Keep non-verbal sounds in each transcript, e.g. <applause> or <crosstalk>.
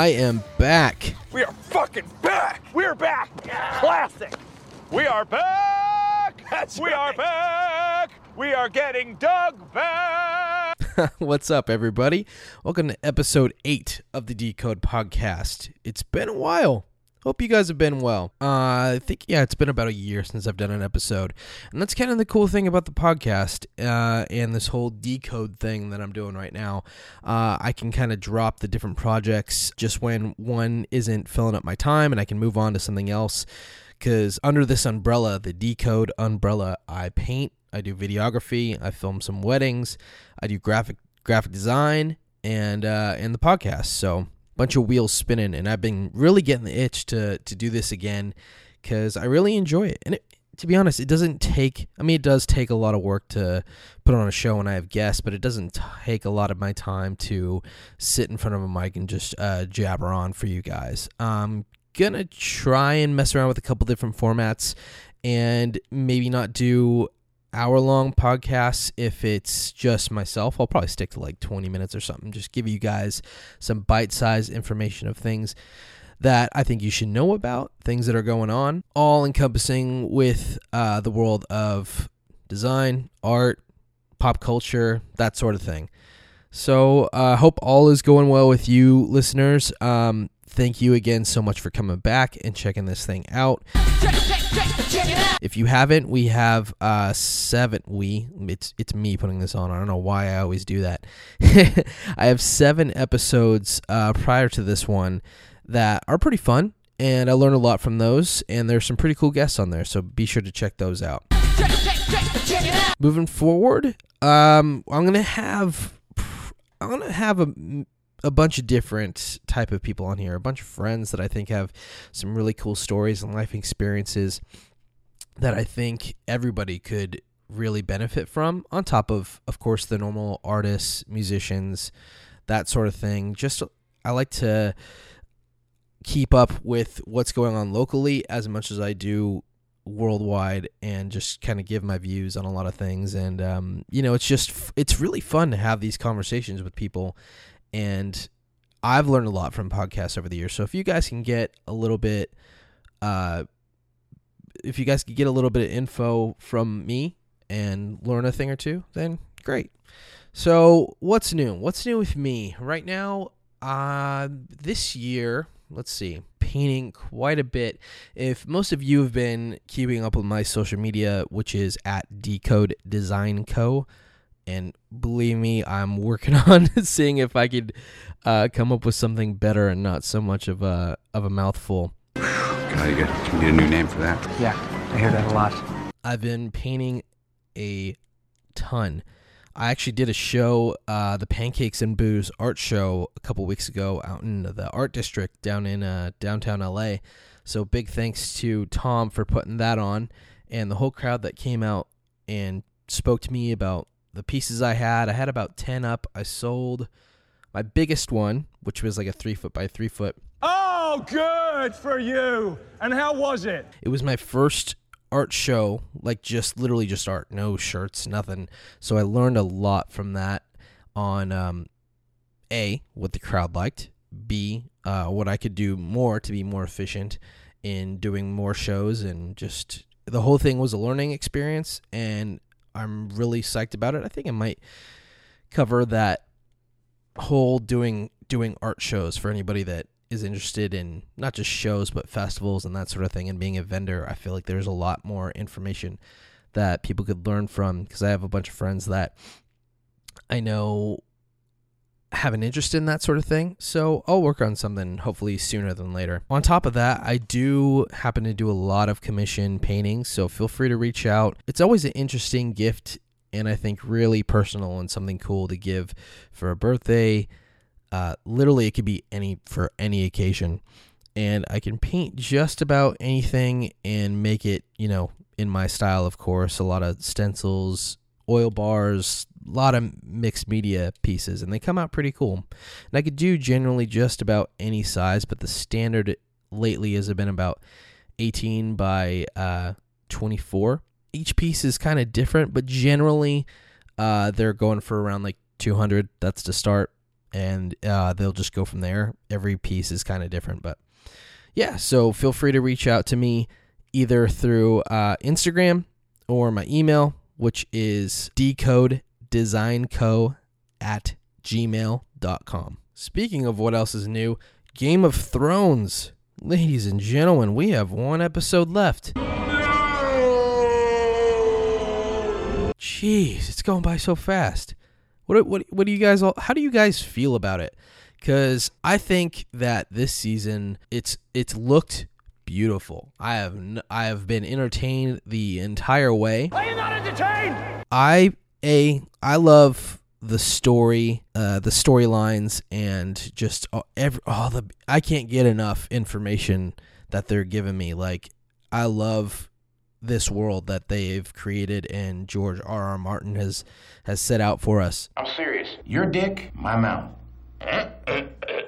Yeah, I am back. We are fucking back. We're back. Classic. We are back. That's we are back. We are getting Doug back. <laughs> What's up, everybody? Welcome to episode 8 of the Decode Podcast. It's been a while. Hope you guys have been well. Uh, I think, yeah, it's been about a year since I've done an episode. And that's kind of the cool thing about the podcast uh, and this whole decode thing that I'm doing right now. Uh, I can kind of drop the different projects just when one isn't filling up my time and I can move on to something else. Because under this umbrella, the Decode umbrella, I paint, I do videography, I film some weddings, I do graphic graphic design, and uh, and the podcast. So bunch of wheels spinning, and I've been really getting the itch to to do this again because I really enjoy it. And it, to be honest, it doesn't take. I mean, it does take a lot of work to put on a show when I have guests, but it doesn't take a lot of my time to sit in front of a mic and just uh, jabber on for you guys. I'm gonna try and mess around with a couple different formats, and maybe not do hour long podcasts if it's just myself. I'll probably stick to like 20 minutes or something. Just give you guys some bite sized information of things that I think you should know about, things that are going on, all encompassing with uh, the world of design, art, pop culture, that sort of thing. So I uh, hope all is going well with you, listeners. Um, thank you again so much for coming back and checking this thing out. If you haven't, we have uh seven. We it's it's me putting this on. I don't know why I always do that. <laughs> I have seven episodes uh, prior to this one that are pretty fun, and I learned a lot from those. And there's some pretty cool guests on there, so be sure to check those out. Moving forward, um, I'm gonna have I'm gonna have a a bunch of different type of people on here a bunch of friends that i think have some really cool stories and life experiences that i think everybody could really benefit from on top of of course the normal artists musicians that sort of thing. Just i like to keep up with what's going on locally as much as i do worldwide and just kind of give my views on a lot of things. And um, you know it's just it's really fun to have these conversations with people and I've learned a lot from podcasts over the years. So if you guys can get a little bit, uh, if you guys can get a little bit of info from me and learn a thing or two, then great. So what's new? What's new with me right now? Uh, this year, let's see, painting quite a bit. If most of you have been keeping up with my social media, which is at Decode Design Co and believe me, I'm working <laughs> on seeing if I could uh, come up with something better and not so much of a of a mouthful. God, you, got, you need a new name for that. Yeah, I hear that a lot. I've been painting a ton. I actually did a show, uh, the Pancakes and Booze art show, a couple weeks ago out in the art district down in uh, downtown LA. So big thanks to Tom for putting that on, and the whole crowd that came out and spoke to me about the pieces I had. I had about 10 up. I sold my biggest one, which was like a three foot by three foot. Oh, good for you. And how was it? It was my first art show, like just literally just art, no shirts, nothing. So I learned a lot from that on um, A, what the crowd liked, B, uh, what I could do more to be more efficient in doing more shows, and just the whole thing was a learning experience. And I'm really psyched about it. I think I might cover that whole doing doing art shows for anybody that is interested in not just shows but festivals and that sort of thing and being a vendor. I feel like there's a lot more information that people could learn from because I have a bunch of friends that I know have an interest in that sort of thing. So I'll work on something hopefully sooner than later. On top of that, I do happen to do a lot of commission paintings, so feel free to reach out. It's always an interesting gift and I think really personal and something cool to give for a birthday. Uh, literally, it could be any for any occasion, and I can paint just about anything and make it, you know, in my style. Of course, a lot of stencils, oil bars, a lot of mixed media pieces, and they come out pretty cool. And I could do generally just about any size, but the standard lately has been about 18 by uh, 24. Each piece is kind of different, but generally uh, they're going for around like 200. That's to start. and uh, they'll just go from there. Every piece is kind of different, but yeah. So feel free to reach out to me either through uh, Instagram or my email, which is decodedesignco at gmail.com. Speaking of what else is new, Game of Thrones. Ladies and gentlemen, we have one episode left. Jeez, it's going by so fast. What what what do you guys all how do you guys feel about it? Cuz I think that this season it's it's looked beautiful. I have n- I have been entertained the entire way. Are you not entertained? I a I love the story, uh, the storylines, and just all, every, all the. I can't get enough information that they're giving me. Like I love this world that they've created, and George R. R. Martin has has set out for us. I'm serious. Your dick, my mouth. Eh? Eh? Eh?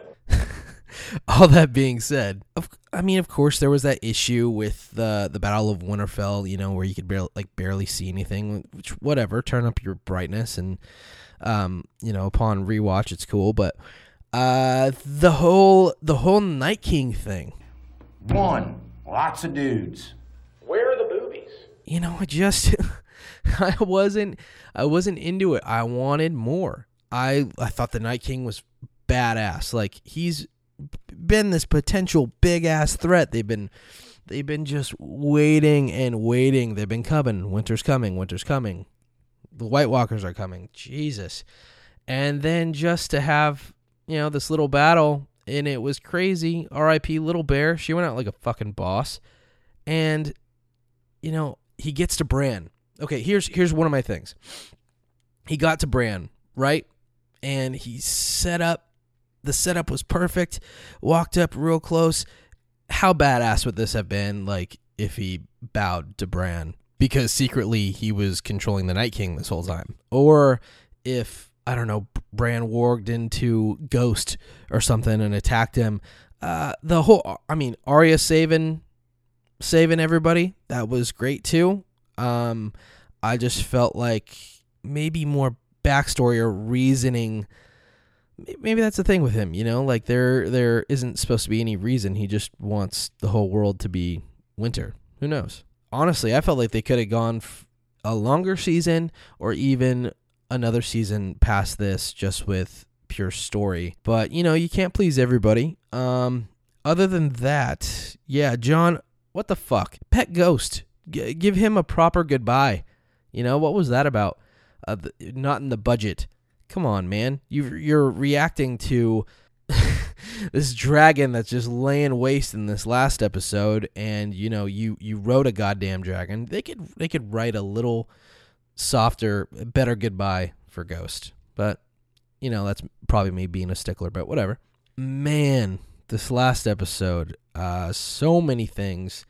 <laughs> all that being said, of, I mean, of course, there was that issue with the the Battle of Winterfell. You know, where you could barely like barely see anything. Which whatever, turn up your brightness, and um, you know, upon rewatch, it's cool. But uh, the whole the whole Night King thing. One, lots of dudes. Where are the boobies? You know, I just <laughs> I wasn't I wasn't into it. I wanted more. I I thought the Night King was badass. Like he's been this potential big ass threat. They've been they've been just waiting and waiting. They've been coming. Winter's coming. Winter's coming. The White Walkers are coming. Jesus. And then just to have, you know, this little battle and it was crazy. R.I.P. Little Bear. She went out like a fucking boss. And you know, he gets to Bran. Okay, here's here's one of my things. He got to Bran, right? And he set up the setup was perfect. Walked up real close. How badass would this have been like if he bowed to Bran because secretly he was controlling the Night King this whole time? Or if I don't know, Bran warged into Ghost or something and attacked him. Uh, the whole, I mean, Arya saving, saving everybody. That was great too. Um, I just felt like maybe more backstory or reasoning. Maybe that's the thing with him, you know, like there there isn't supposed to be any reason. He just wants the whole world to be winter. Who knows? Honestly, I felt like they could have gone f- a longer season or even another season past this just with pure story. But, you know, you can't please everybody. Um other than that, yeah, Jon, what the fuck? Pet Ghost. G- give him a proper goodbye. You know, what was that about? Uh, not in the budget. Come on, man. You you're reacting to <laughs> this dragon that's just laying waste in this last episode and you know, you you wrote a goddamn dragon. They could they could write a little softer, better goodbye for Ghost. But you know, that's probably me being a stickler, but whatever. Man, this last episode, uh so many things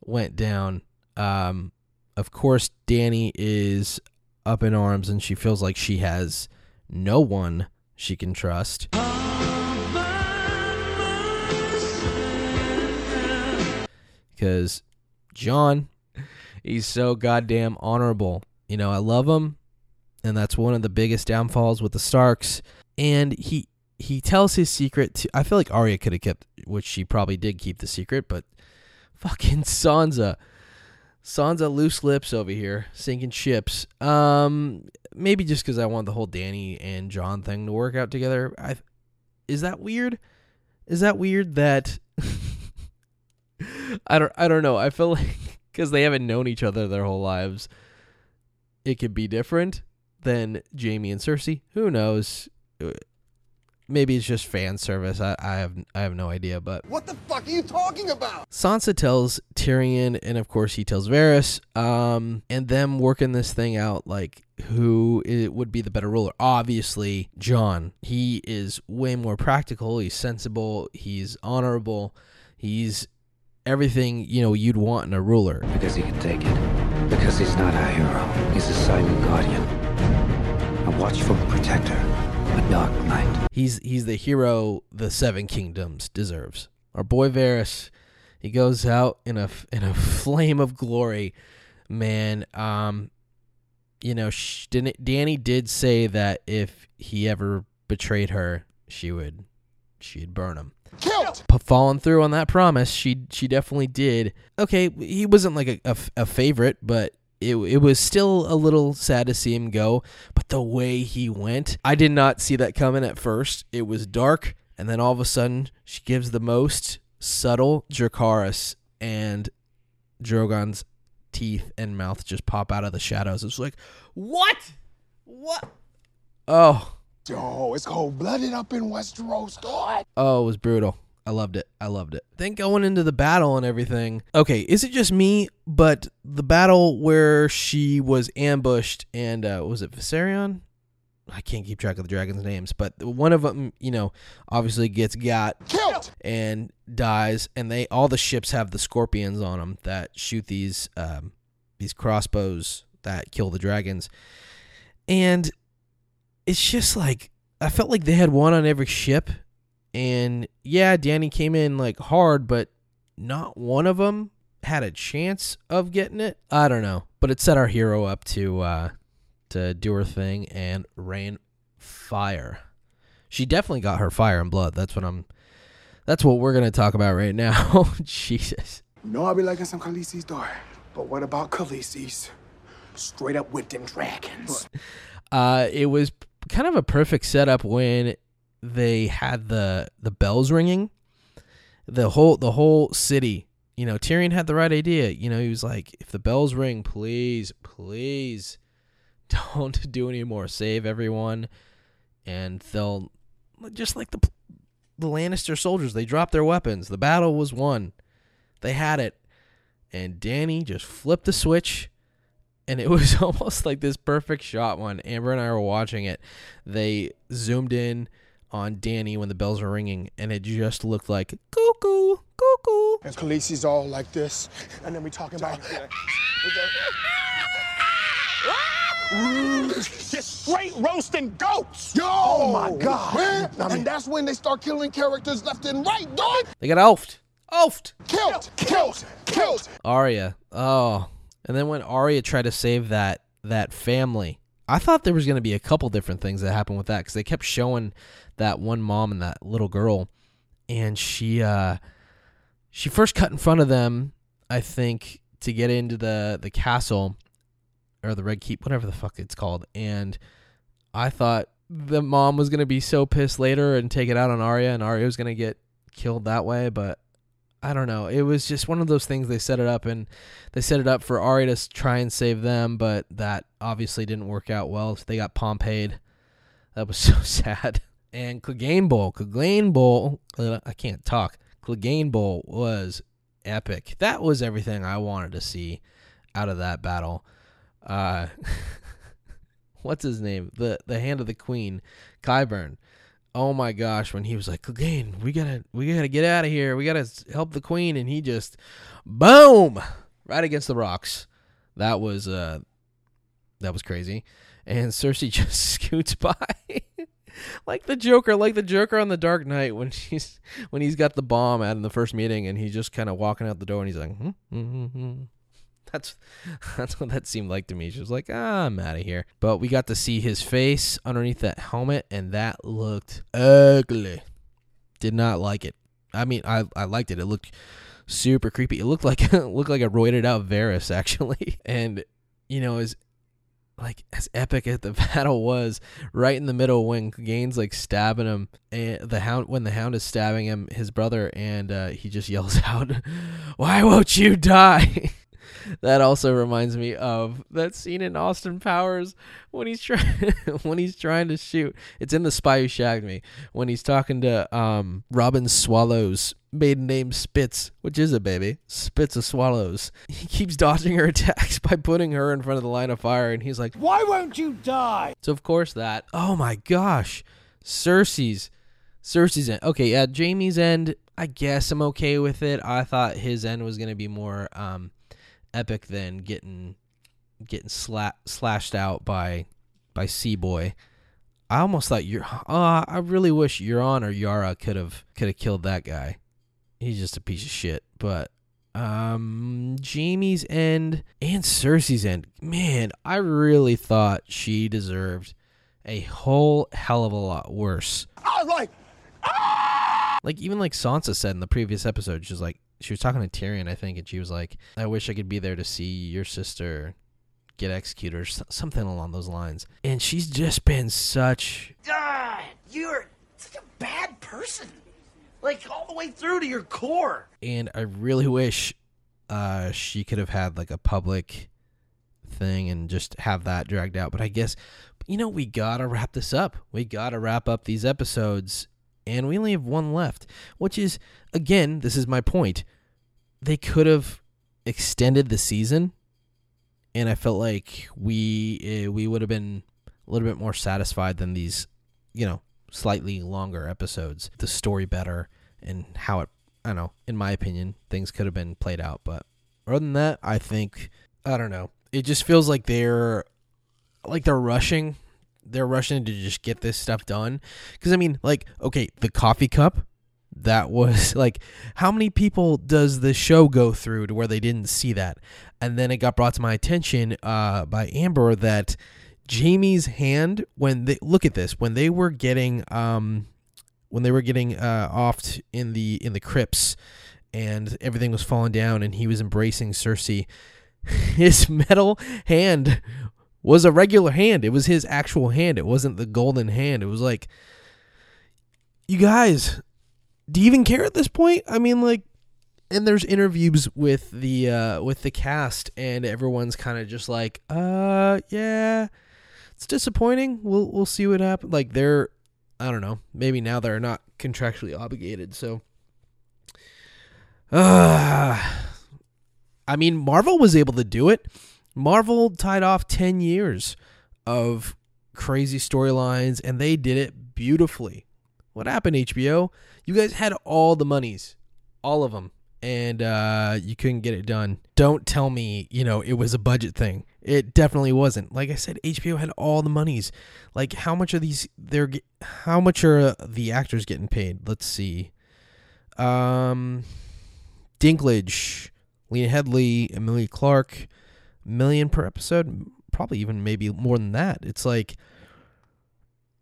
went down. Um of course Dany is up in arms and she feels like she has no one she can trust. Because Jon, he's so goddamn honorable. You know, I love him, and that's one of the biggest downfalls with the Starks. And he he tells his secret to. I feel like Arya could have kept, which she probably did keep the secret, but fucking Sansa. Sansa loose lips over here, sinking ships. Um, maybe just because I want the whole Dany and Jon thing to work out together. I is that weird? Is that weird that <laughs> I don't I don't know. I feel like <laughs> because they haven't known each other their whole lives, it could be different than Jaime and Cersei. Who knows? Maybe it's just fan service. I, I have I have no idea, but What the fuck are you talking about? Sansa tells Tyrion, and of course he tells Varys, um, and them working this thing out, like who it would be the better ruler. Obviously, Jon. He is way more practical. He's sensible. He's honorable. He's everything you know you'd want in a ruler. Because he can take it. Because he's not a hero. He's a silent guardian. A watchful protector. A dark. He's he's the hero the Seven Kingdoms deserves. Our boy Varys, he goes out in a in a <laughs> flame of glory, man. Um, you know, Dany did say that if he ever betrayed her, she would she'd burn him. Killed! Falling through on that promise, she she definitely did. Okay, he wasn't like a a favorite, but it it was still a little sad to see him go. But the way he went, I did not see that coming at first. It was dark, and then all of a sudden, she gives the most subtle Dracarys, and Drogon's teeth and mouth just pop out of the shadows. It's like, what? What? Oh, Yo, it's cold blooded up in Westeros. Oh, it was brutal. I loved it. I loved it. Then going into the battle and everything. Okay, is it just me? But the battle where she was ambushed and uh, was it Viserion? I can't keep track of the dragons' names, but one of them, you know, obviously gets got Killed! and dies, and they all the ships have the scorpions on them that shoot these um, these crossbows that kill the dragons, and it's just like I felt like they had one on every ship, and yeah, Dany came in like hard, but not one of them had a chance of getting it. I don't know, but it set our hero up to uh, to do her thing and rain fire. She definitely got her fire and blood. That's what I'm. That's what we're gonna talk about right now. <laughs> Jesus. You know I be liking some Khaleesi's door. But what about Khaleesi's? Straight up with them dragons. Uh, it was kind of a perfect setup when they had the the bells ringing. The whole the whole city, you know, Tyrion had the right idea. You know, he was like, if the bells ring, please, please, <laughs> don't do any more. Save everyone, and they'll just like the the Lannister soldiers. They dropped their weapons. The battle was won. They had it, and Dany just flipped the switch and it <laughs> was almost like this perfect shot when Amber and I were watching it. They zoomed in on Dany when the bells were ringing, and it just looked like cuckoo, cuckoo. And Khaleesi's all like this. And then we talking about. Just straight roasting goats. Yo! Oh my god! Man, and that's when they start killing characters left and right, dog! They got oafed, oafed. Killed! Killed! Killed! Arya, oh, and then when Arya tried to save that that family, I thought there was going to be a couple different things that happened with that because they kept showing that one mom and that little girl, and she uh she first cut in front of them, I think, to get into the the castle or the Red Keep, whatever the fuck it's called, and I thought the mom was gonna be so pissed later and take it out on Arya, and Arya was gonna get killed that way, but I don't know. It was just one of those things they set it up and they set it up for Arya to try and save them, but that obviously didn't work out well. They got Pompeyed. That was <laughs> so sad. And Clegane Bowl, Clegane Bowl, uh, I can't talk. Clegane Bowl was epic. That was everything I wanted to see out of that battle. Uh, <laughs> what's his name? The the Hand of the Queen, Qyburn oh my gosh when he was like Clegane, we gotta we gotta get out of here we gotta help the queen and he just boom right against the rocks that was uh that was crazy and cersei <laughs> just scoots by like the joker like the joker on the dark knight when <laughs> she's when he's got the bomb out in the first meeting and he's just kind of walking out the door and he's like hmm, hmm, hmm, hmm. That's <laughs> that's what that seemed like to me. She was like, ah, I'm out of here. But we got to see his face underneath that helmet, and that looked ugly. Did not like it. I mean, I I liked it. It looked super creepy. It looked like it <laughs> looked like a roided out Varys actually. And you know, as like as epic as the <laughs> battle was, right in the middle when Gaines like stabbing him, and the hound when the hound is stabbing him, his brother, and uh, he just <laughs> yells out, "Why won't you die?" That also reminds me of that scene in Austin Powers when he's trying <laughs> when he's trying to shoot. It's in the Spy Who Shagged Me when he's talking to um Robin Swallow's maiden name Spitz, which is a baby. Spitz of Swallows. He keeps <laughs> dodging her attacks by putting her in front of the line of fire, and he's like, Why won't you die? so of course that. Oh my gosh, Cersei's, Cersei's end. Okay, yeah, Jaime's end. I guess I'm okay with it. I thought his end was gonna be more um, epic than getting getting sla- slashed out by by Sea Boy. I almost thought you're. Uh, I really wish Euron or Yara could have could have killed that guy. He's just a piece of shit. But um, Jaime's end and Cersei's end. Man, I really thought she deserved a whole hell of a lot worse. I was like, ah! Like even like Sansa said in the previous episode, she's like she was talking to Tyrion, I think, and she was like, "I wish I could be there to see your sister get executed or s- something along those lines." And she's just been such God, you're such a bad person. Like all the way through to your core. and I really wish uh, she could have had like a public thing and just have that dragged out. But I guess you know we gotta wrap this up. We gotta wrap up these episodes, and we only have one left, which is again, this is my point. They could have extended the season, and I felt like we uh, we would have been a little bit more satisfied than these, you know, slightly longer episodes. The story better and how it I don't know, in my opinion, things could have been played out, but other than that, I think I don't know. It just feels like they're like they're rushing. They're rushing to just get this stuff done. Cuz I mean, like okay, the coffee cup that was <laughs> like how many people does the show go through to where they didn't see that? And then it got brought to my attention uh by Amber that Jaime's hand when they look at this when they were getting um when they were getting uh off in the in the crypts and everything was falling down and he was embracing Cersei <laughs> his metal hand was a regular hand. It was his actual hand. It wasn't the golden hand. It was like you guys do you even care at this point? I mean like and there's interviews with the uh with the cast and everyone's kind of just like uh yeah it's disappointing. We'll we'll see what happens like they're i don't know. Maybe now they're not contractually obligated so. Uh <sighs> i mean marvel was able to do it marvel tied off 10 years of crazy storylines and they did it beautifully. What happened hbo you guys had all the monies all of them and uh, you couldn't get it done. Don't tell me you know it was a budget thing. It definitely wasn't. Like i said hbo had all the monies. Like how much are these they're how much are the actors getting paid? Let's see. Um dinklage lena headey emilia clarke million per episode probably even maybe more than that. It's like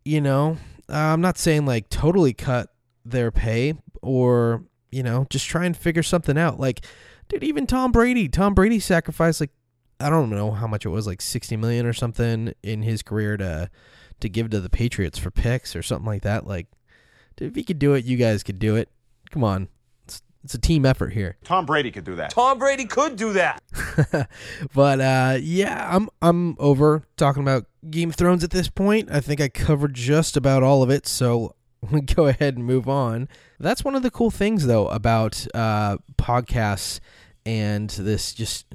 you know i'm not saying like totally cut their pay or you know just try and figure something out. Like dude even tom brady tom brady sacrificed like i don't know how much it was like 60 million or something in his career to to give to the patriots for picks or something like that. Like dude, if he could do it you guys could do it. Come on it's, it's a team effort here Tom Brady could do that. Tom Brady could do that. <laughs> but uh, yeah, I'm I'm over talking about Game of Thrones at this point. I think I covered just about all of it, so <laughs> we go ahead and move on. That's one of the cool things though about uh, podcasts and this just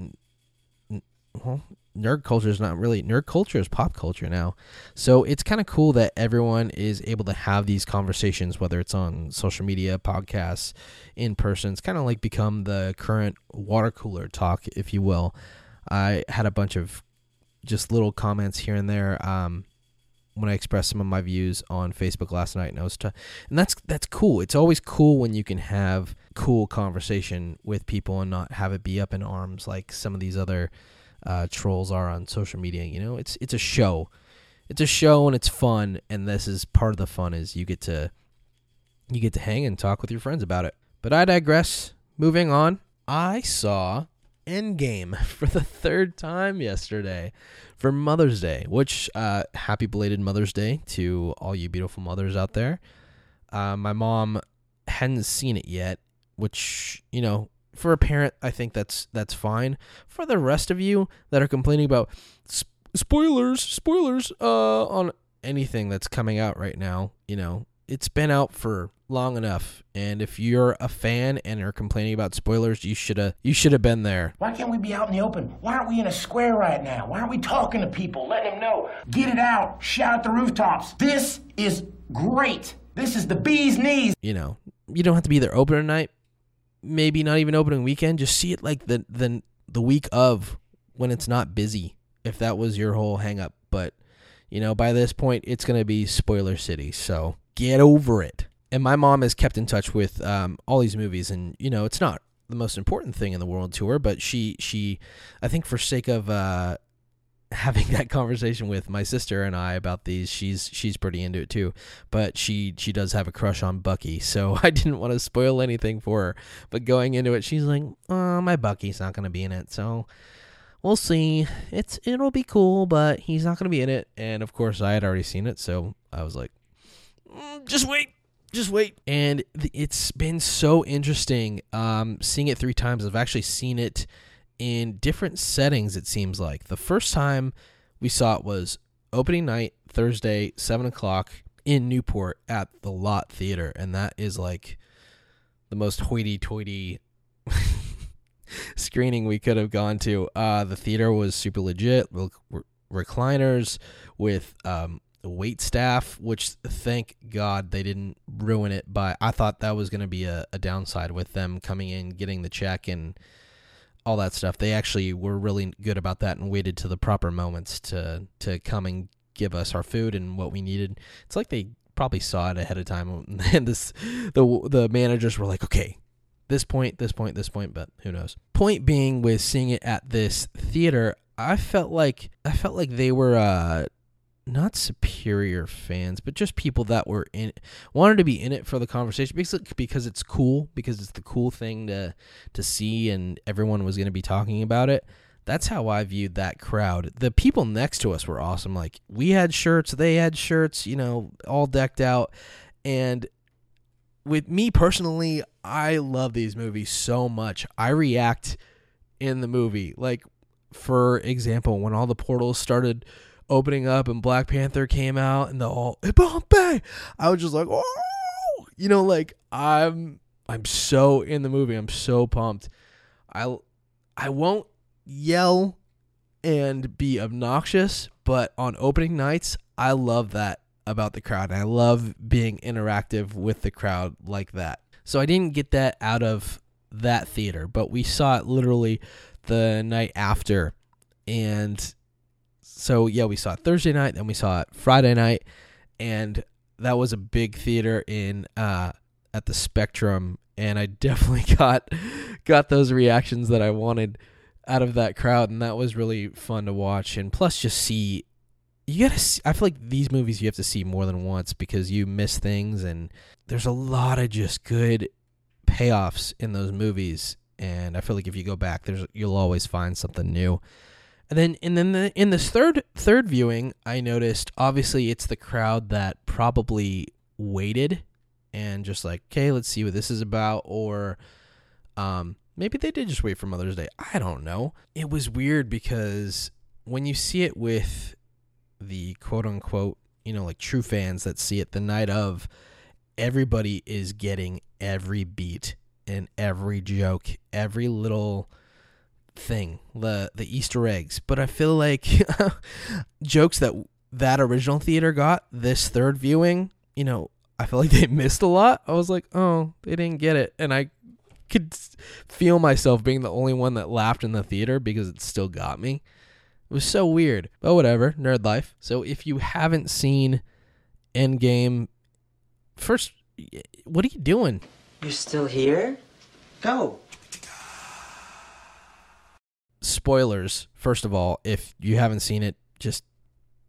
well, nerd culture is not really nerd culture is pop culture now. So it's kind of cool that everyone is able to have these conversations, whether it's on social media, podcasts, in person. It's kind of like become the current water cooler talk, if you will. I had a bunch of just little comments here and there um, when I expressed some of my views on Facebook last night, and I was, t- and that's that's cool. It's always cool when you can have cool conversation with people and not have it be up in arms like some of these other uh, trolls are on social media. You know, it's it's a show, it's a show and it's fun, and this is part of the fun is you get to you get to hang and talk with your friends about it. But I digress. Moving on, I saw Endgame <laughs> for the third time yesterday for Mother's Day, which uh, happy belated Mother's Day to all you beautiful mothers out there. Uh, my mom hadn't seen it yet, which you know, for a parent, I think that's that's fine. For the rest of you that are complaining about sp- spoilers, spoilers uh, on anything that's coming out right now, you know, it's been out for long enough. And if you're a fan and are complaining about spoilers, you should have you should have been there. Why can't we be out in the open? Why aren't we in a square right now? Why aren't we talking to people, letting them know? Get it out. Shout at the rooftops. This is great. This is the bee's knees. You know, you don't have to be there opening night. Maybe not even opening weekend. Just see it like the the the week of when it's not busy. If that was your whole hang up, but you know, by this point, it's gonna be spoiler city. So get over it. And my mom has kept in touch with um, all these movies, and you know, it's not the most important thing in the world to her, but she she, I think for sake of uh, having that conversation with my sister and I about these. She's she's pretty into it too, but she she does have a crush on Bucky, so <laughs> I didn't want to spoil anything for her. But going into it, she's like, "Oh, my Bucky's not going to be in it." So we'll see. It's it'll be cool, but he's not going to be in it. And of course, I had already seen it, so I was like, mm, "Just wait." Just wait. And it's been so interesting um, seeing it three times. I've actually seen it in different settings, it seems like. The first time we saw it was opening night, Thursday, 7 o'clock in Newport at the Lot Theater. And that is like the most hoity toity <laughs> screening we could have gone to. Uh, the theater was super legit, recliners with um, wait staff, which thank God they didn't ruin it by. I thought that was going to be a, a downside with them coming in, getting the check, and all that stuff. They actually were really good about that and waited to the proper moments to to come and give us our food and what we needed. It's like they probably saw it ahead of time, <laughs> and this the the managers were like, okay. This point, this point, this point, but who knows? Point being, with seeing it at this theater, I felt like I felt like they were uh, not superior fans, but just people that were in wanted to be in it for the conversation because because it's cool because it's the cool thing to to see and everyone was going to be talking about it. That's how I viewed that crowd. The people next to us were awesome. Like we had shirts, they had shirts, you know, all decked out. And with me personally, I love these movies so much. I react in the movie. Like for example, when all the portals started opening up and Black Panther came out and the all Bombay, I was just like, oh, you know, like I'm I'm so in the movie. I'm so pumped. I I won't yell and be obnoxious, but on opening nights, I love that about the crowd. I love being interactive with the crowd like that. So I didn't get that out of that theater, but we saw it literally the night after and so yeah, we saw it Thursday night, then we saw it Friday night, and that was a big theater in uh, at the Spectrum, and I <laughs> definitely got got those reactions that I wanted out of that crowd, and that was really fun to watch. And plus, just see you gotta. See, I feel like these movies you have to see more than once because you miss things, and there's a lot of just good payoffs in those movies. And I feel like if you go back, there's you'll always find something new. And then and then the, in this third third viewing, I noticed obviously it's the crowd that probably waited and just like, okay, let's see what this is about, or um, maybe they did just wait for Mother's Day. I don't know. It was weird because when you see it with the quote unquote, you know, like true fans that see it the night of, everybody is getting every beat and every joke, every little thing, the the Easter eggs. But I feel like <laughs> jokes that that original theater got this third viewing, you know, I feel like <laughs> they missed a lot. I was like, oh, they didn't get it, and I could feel myself being the only one that laughed in the theater because it still got me. It was so weird, but whatever, nerd life. So if you haven't seen Endgame, first, what are you doing? You're still here? Go spoilers, first of all, if you haven't seen it, just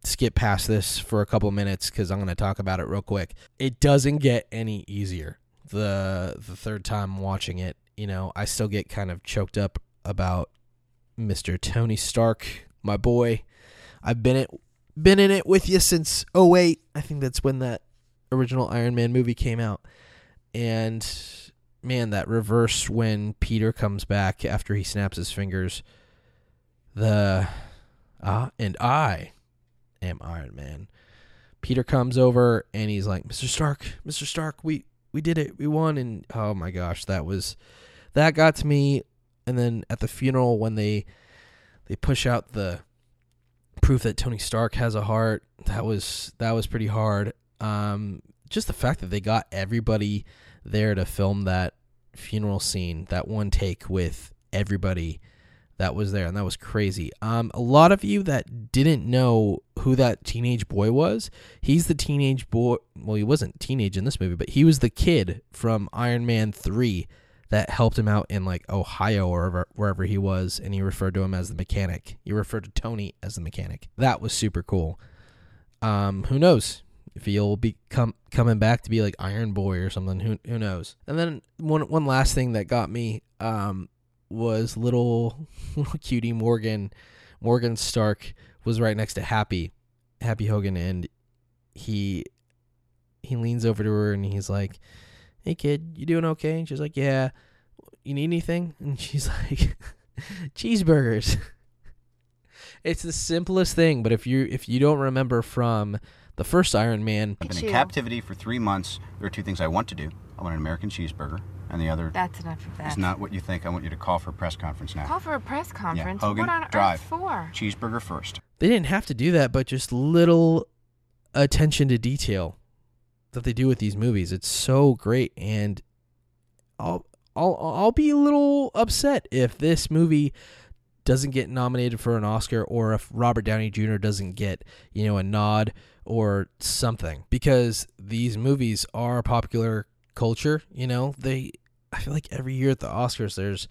skip past this for a couple minutes because I'm going to talk about it real quick. It doesn't get any easier the the third time watching it. You know, I still get kind of choked up about Mr. Tony Stark, my boy. I've been it been in it with you since 08. I think that's when that original Iron Man movie came out. And man, that reverse when Peter comes back after he snaps his fingers the ah uh, and I am Iron Man. Peter comes over and he's like, "Mr. Stark, Mr. Stark, we we did it. We won." And oh my gosh, that was that got to me. And then at the funeral when they they push out the proof that Tony Stark has a heart, that was that was pretty hard. Um just the fact that they got everybody there to film that funeral scene, that one take with everybody that was there, and that was crazy. Um, a lot of you that didn't know who that teenage boy was, he's the teenage boy. Well, he wasn't teenage in this movie, but he was the kid from Iron Man three that helped him out in like Ohio or wherever, he was, and he referred to him as the mechanic. He referred to Tony as the mechanic. That was super cool. Um, who knows if he'll be com- coming back to be like Iron Boy or something? Who who knows? And then one one last thing that got me um was little <laughs> little cutie Morgan Morgan Stark was right next to Happy Happy Hogan, and he he leans over to her and he's like, "Hey kid, you doing okay?" And she's like, "Yeah." You need anything? <laughs> And she's like, <laughs> "Cheeseburgers." it's the simplest thing, but if you if you don't remember from the first Iron Man, I've been in captivity for three months. There are two things I want to do. I want an American cheeseburger, and the other That's enough of that. It's not what you think. I want you to call for a press conference now. Call for a press conference. Yeah. conference. Hogan, what on drive. earth for? Cheeseburger first. they didn't have to do that, but just little attention to detail that they do with these movies. It's so great, and I'll I'll I'll be a little upset if this movie doesn't get nominated for an Oscar or if Robert Downey Jr. doesn't get you know a nod or something because these movies are popular culture. You know they. I feel like every year at the Oscars, there's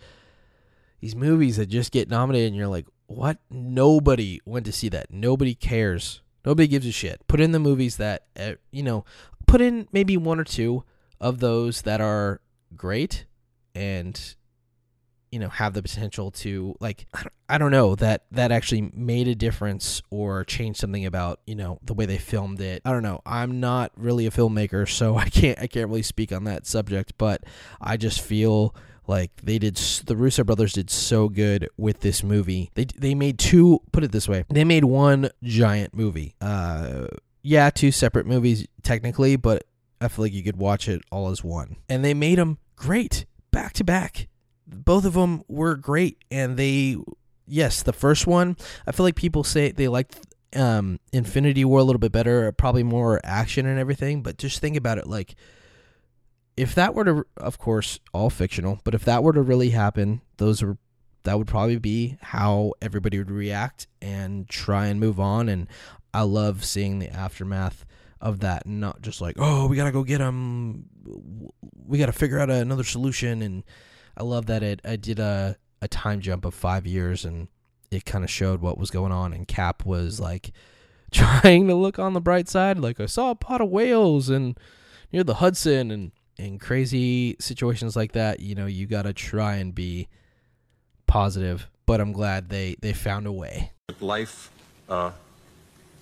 these movies that just get nominated, and you're like, what? Nobody went to see that. Nobody cares. Nobody gives a shit. Put in the movies that, you know, put in maybe one or two of those that are great and, you know, have the potential to, like, I don't, know, that, that actually made a difference or changed something about, you know, the way they filmed it. I don't know. I'm not really a filmmaker, so <laughs> I can't, I can't really speak on that subject, but I just feel like they did the Russo brothers did so good with this movie. They they made two put it this way. They made one giant movie. Uh yeah, two separate movies technically, but I feel like you could watch it all as one. And they made them great back to back. Both of them were great and they yes, the first one, I feel like people say they liked um Infinity War a little bit better, probably more action and everything, but just think about it like if that were to of course all fictional but if that were to really happen those are that would probably be how everybody would react and try and move on and i love seeing the aftermath of that not just like oh we gotta go get them we gotta figure out another solution and i love that it i did a, a time jump of five years and it kind of showed what was going on and cap was like <laughs> trying to look on the bright side like i saw a pot of whales and near the hudson and in crazy situations like that, you know, you got to try and be positive, but I'm glad they they found a way. Life uh,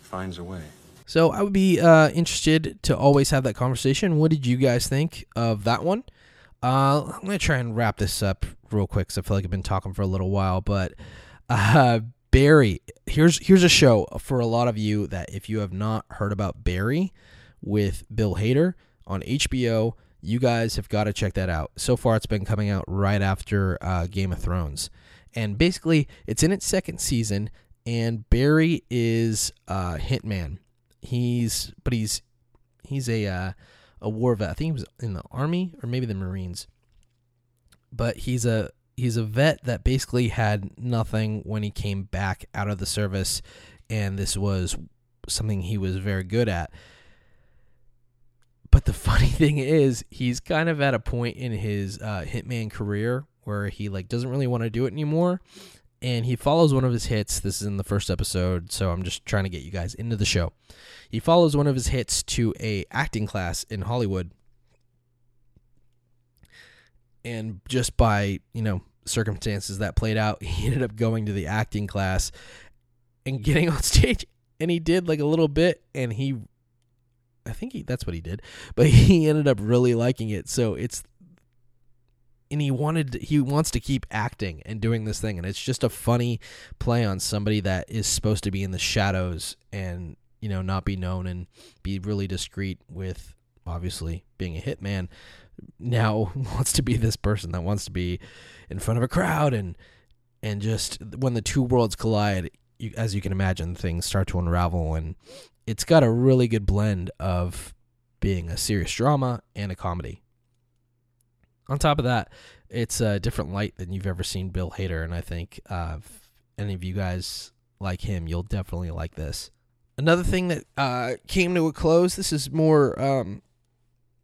finds a way. So I would be uh, interested to always have that conversation. What did you guys think of that one? Uh, I'm gonna try and wrap this up real quick because I feel like I've been talking for a little while. But <laughs> uh, Barry, here's here's a show for a lot of you that if you have not heard about Barry with Bill Hader on HBO, you guys have got to check that out. So far, it's been coming out right after uh, Game of Thrones, and basically, it's in its second season. And Barry is a hitman. He's but he's he's a uh, a war vet. I think he was in the army or maybe the Marines. But he's a he's a vet that basically had nothing when he came back out of the service, and this was something he was very good at. But the <laughs> funny thing is, he's kind of at a point in his uh, hitman career where he like doesn't really want to do it anymore, and he follows one of his hits. This is in the first episode, so I'm just trying to get you guys into the show. He follows one of his hits to a acting class in Hollywood, and just by you know circumstances that played out, <laughs> he ended up going to the acting class and getting <laughs> on stage, and he did like a little bit, and he I think he that's what he did, but <laughs> he ended up really liking it. So it's and he wanted he wants to keep acting and doing this thing and it's just a funny play on somebody that is supposed to be in the shadows and you know not be known and be really discreet with obviously being a hitman now <laughs> wants to be this person that wants to be in front of a crowd and and just when the two worlds collide you, as you can imagine things start to unravel and it's got a really good blend of being a serious drama and a comedy. On top of that, it's a different light than you've ever seen Bill Hader, and I think uh, if any of you guys like him, you'll definitely like this. Another thing that uh, came to a close. This is more um,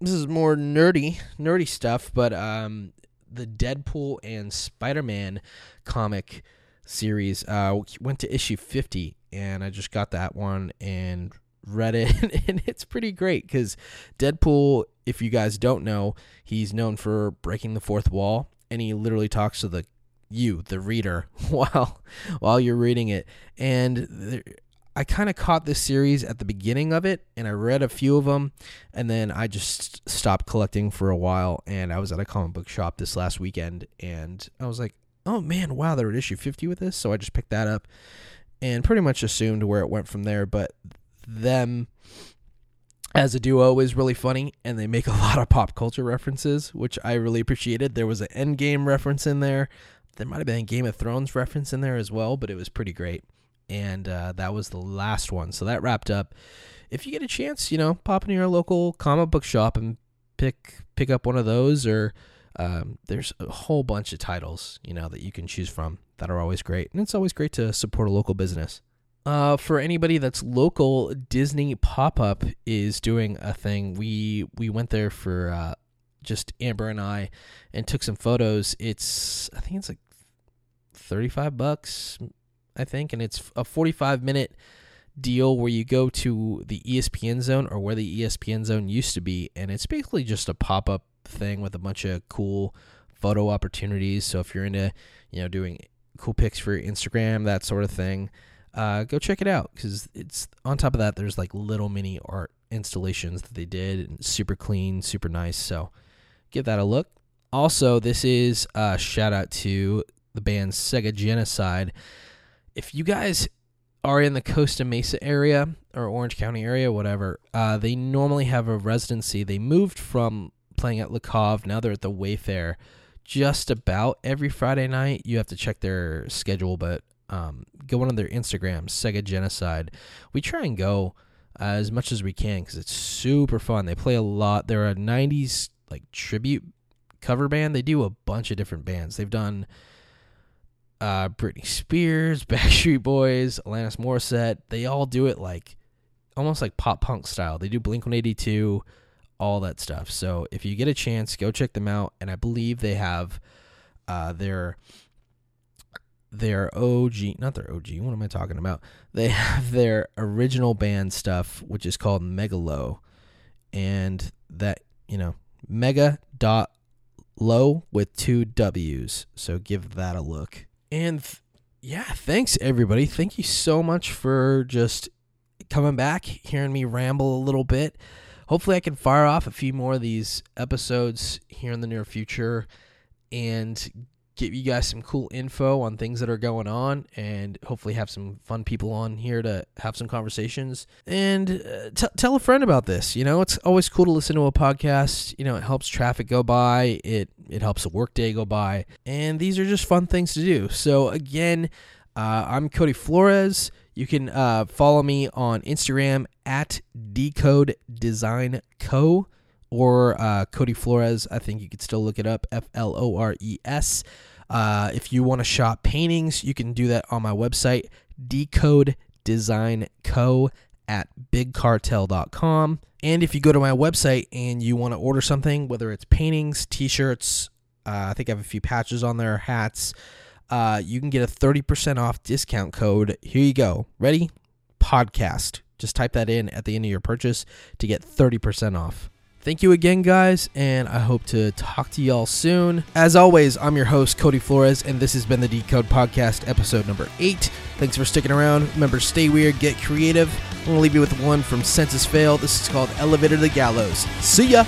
this is more nerdy, nerdy stuff, but um, the Deadpool and Spider Man comic series. Uh, went to issue 50, and I just got that one and read it, <laughs> and it's pretty great because Deadpool, if you guys don't know, he's known for breaking the fourth wall, and he literally talks to the you, the reader, <laughs> while while you're reading it, and. There, I kind of caught this series at the beginning of it, and I read a few of them, and then I just stopped collecting for a while. And I was at a comic book shop this last weekend, and I was like, "Oh man, wow, they're at issue 50 with this." So I just picked that up, and pretty much assumed where it went from there. But them as a duo is really funny, and they make a <laughs> lot of pop culture references, which I really appreciated. There was an Endgame reference in there. There might have been a Game of Thrones reference in there as well, but it was pretty great and uh, that was the last one. So that wrapped up. If you get a chance, you know, pop into your local comic book shop and pick pick up one of those, or um, there's a whole bunch of titles, you know, that you can choose from that are always great, and it's always great to support a local business. Uh, for anybody that's local, Disney Pop Up is doing a thing. We we went there for uh, just Amber and I, and took some photos. It's I think it's like thirty five bucks, I think, and it's a 45 minute deal where you go to the ESPN zone or where the ESPN zone used to be, and it's basically just a pop up thing with a bunch of cool photo opportunities. So if you're into, you know, doing cool pics for Instagram, that sort of thing, uh, go check it out because it's on top of that. There's like little mini art installations that they did, and super clean, super nice. So give that a look. Also, this is a shout out to the band Sega Genocide if you guys are in the Costa Mesa area or Orange County area, whatever, uh, they normally have a residency. They moved from playing at Cave, now they're at the Wayfarer just about every Friday night. You have to check their schedule, but um, go on their Instagram, Sega Genocide. We try and go as much as we can because it's super fun. They play a lot. They're a 90s like tribute cover band. They do a bunch of different bands. They've done uh, Britney Spears, <laughs> Backstreet Boys, Alanis Morissette. They all do it like almost like pop punk style. They do Blink 182, all that stuff. So if you get a chance, go check them out. And I believe they have uh, their their OG, not their OG. What am I talking about? They <laughs> have their original band stuff, which is called Megalo, and that you know Mega dot low with two W's. So give that a look. And th- yeah, thanks everybody. Thank you so much for just coming back, hearing me ramble a little bit. Hopefully, I can fire off a few more of these episodes here in the near future and give you guys some cool info on things that are going on and hopefully have some fun people on here to have some conversations. And uh, t- tell a friend about this you know? It's always cool to listen to a podcast. You know it helps traffic go by. It it helps a workday go by. And these are just fun things to do. So again uh, i'm cody flores. You can uh, follow me on instagram at decode design co or uh, Cody Flores. I think you could still look it up F L O R E S. Uh, if you want to shop paintings, you can do that on my website, Decode Design Co. at bigcartel.com. And if you go to my website and you want to order something, whether it's paintings, t shirts, uh, I think I have a few patches on there, hats, uh, you can get a 30% off discount code. Here you go. Ready? Podcast. Just type that in at the end of your purchase to get 30% off. Thank you again, guys, and I hope to talk to y'all soon. As always, I'm your host, Cody Flores, and this has been the Decode Podcast, episode number eight. Thanks for sticking around. Remember, stay weird, get creative. I'm going to leave you with one from Senses Fail. This is called Elevator to the Gallows. See ya!